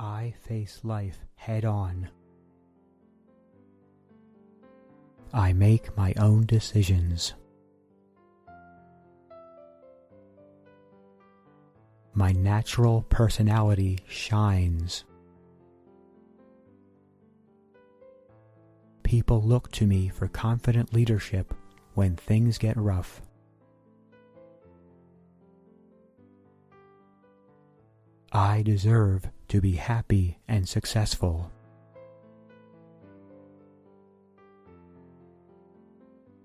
I face life head on. I make my own decisions. My natural personality shines. People look to me for confident leadership when things get rough. I deserve to be happy and successful.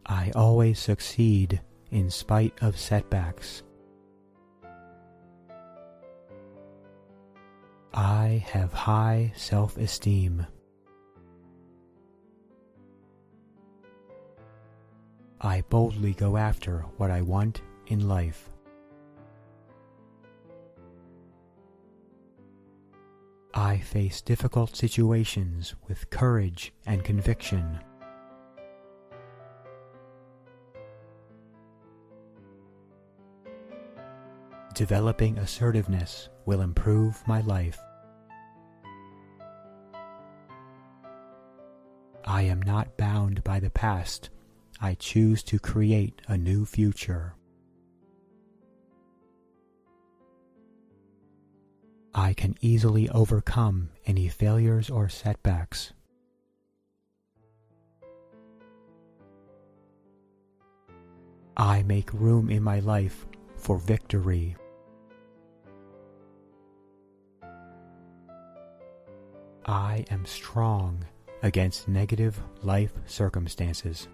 I always succeed in spite of setbacks. I have high self-esteem. I boldly go after what I want in life. I face difficult situations with courage and conviction. Developing assertiveness will improve my life. I am not bound by the past. I choose to create a new future. I can easily overcome any failures or setbacks. I make room in my life for victory. I am strong against negative life circumstances.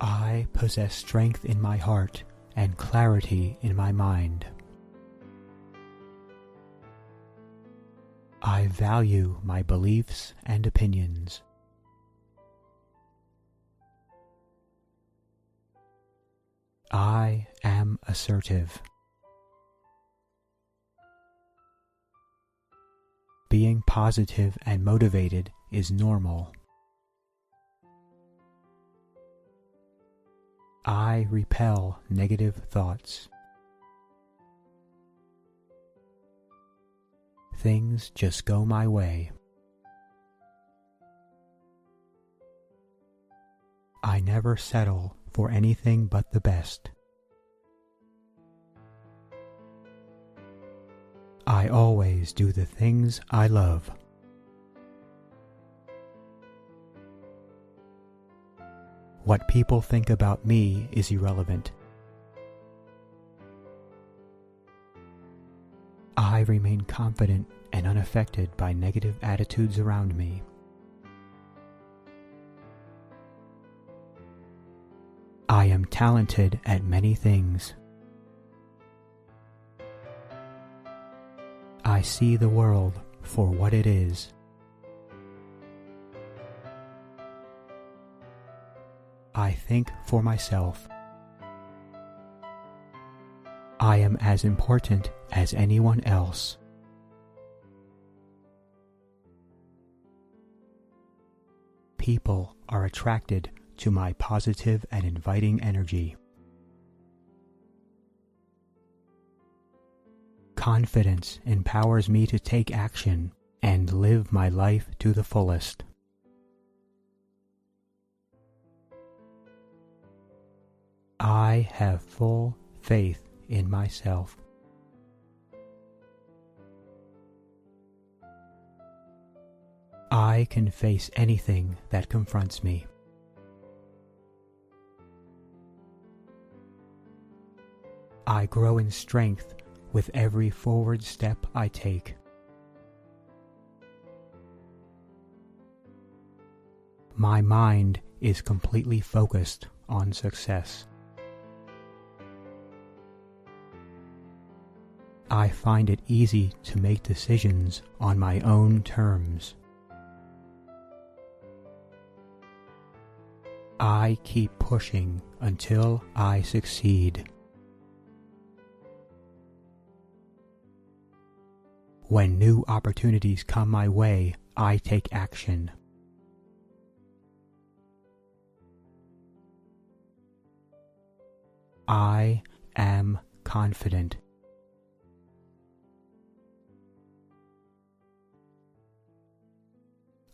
I possess strength in my heart and clarity in my mind. I value my beliefs and opinions. I am assertive. Being positive and motivated is normal. I repel negative thoughts. Things just go my way. I never settle for anything but the best. I always do the things I love. What people think about me is irrelevant. I remain confident and unaffected by negative attitudes around me. I am talented at many things. I see the world for what it is. I think for myself. I am as important as anyone else. People are attracted to my positive and inviting energy. Confidence empowers me to take action and live my life to the fullest. I have full faith in myself. I can face anything that confronts me. I grow in strength with every forward step I take. My mind is completely focused on success. I find it easy to make decisions on my own terms. I keep pushing until I succeed. When new opportunities come my way, I take action. I am confident.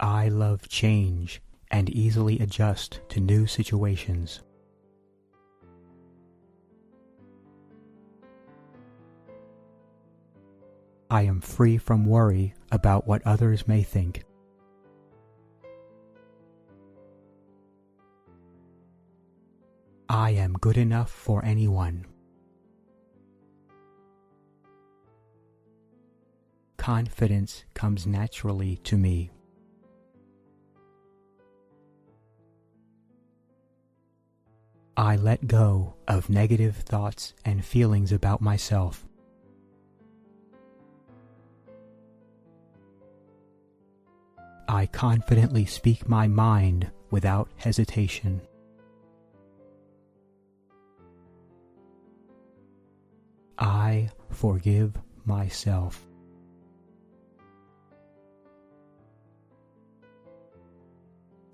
I love change and easily adjust to new situations. I am free from worry about what others may think. I am good enough for anyone. Confidence comes naturally to me. I let go of negative thoughts and feelings about myself. I confidently speak my mind without hesitation. I forgive myself.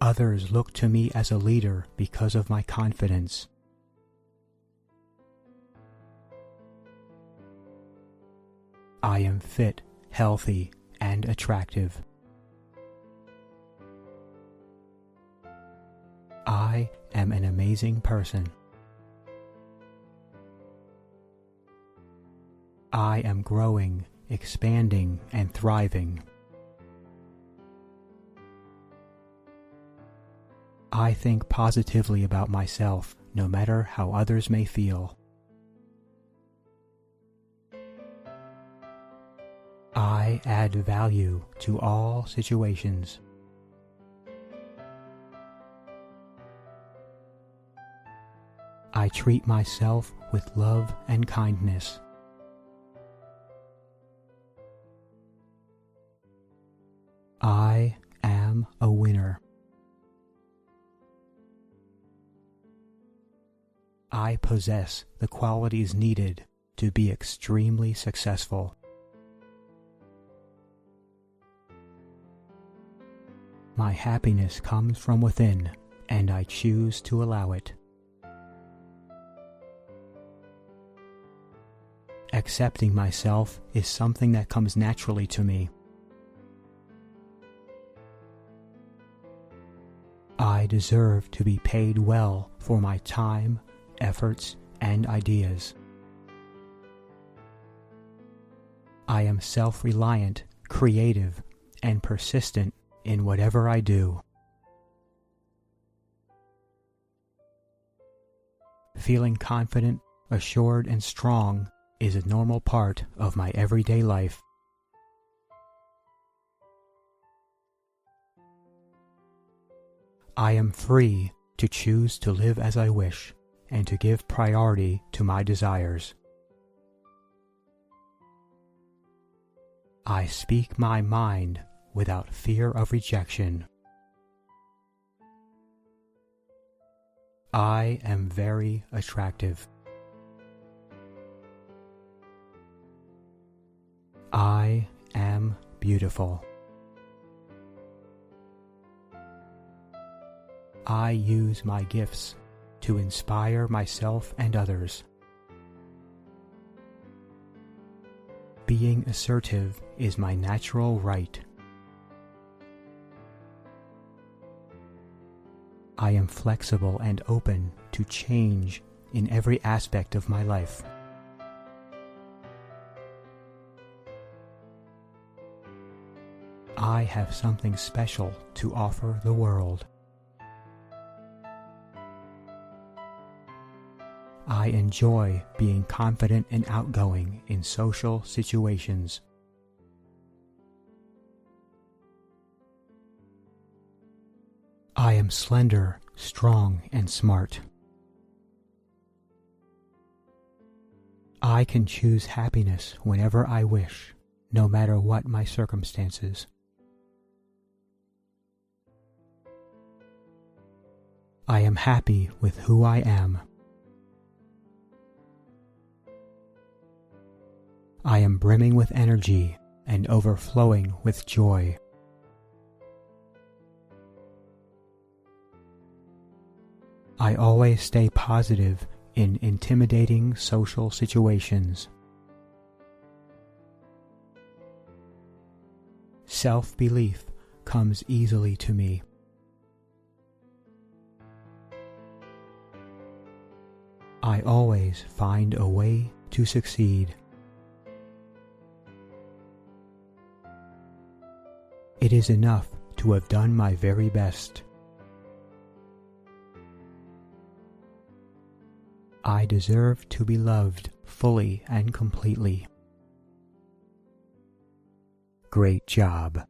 Others look to me as a leader because of my confidence. I am fit, healthy, and attractive. I am an amazing person. I am growing, expanding, and thriving. I think positively about myself, no matter how others may feel. I add value to all situations. I treat myself with love and kindness. I am a winner. I possess the qualities needed to be extremely successful. My happiness comes from within, and I choose to allow it. Accepting myself is something that comes naturally to me. I deserve to be paid well for my time, efforts, and ideas. I am self reliant, creative, and persistent in whatever I do. Feeling confident, assured, and strong is a normal part of my everyday life. I am free to choose to live as I wish and to give priority to my desires. I speak my mind without fear of rejection. I am very attractive. I am beautiful. I use my gifts to inspire myself and others. Being assertive is my natural right. I am flexible and open to change in every aspect of my life. I have something special to offer the world. I enjoy being confident and outgoing in social situations. I am slender, strong, and smart. I can choose happiness whenever I wish, no matter what my circumstances. I am happy with who I am. I am brimming with energy and overflowing with joy. I always stay positive in intimidating social situations. Self belief comes easily to me. I always find a way to succeed. It is enough to have done my very best. I deserve to be loved fully and completely. Great job.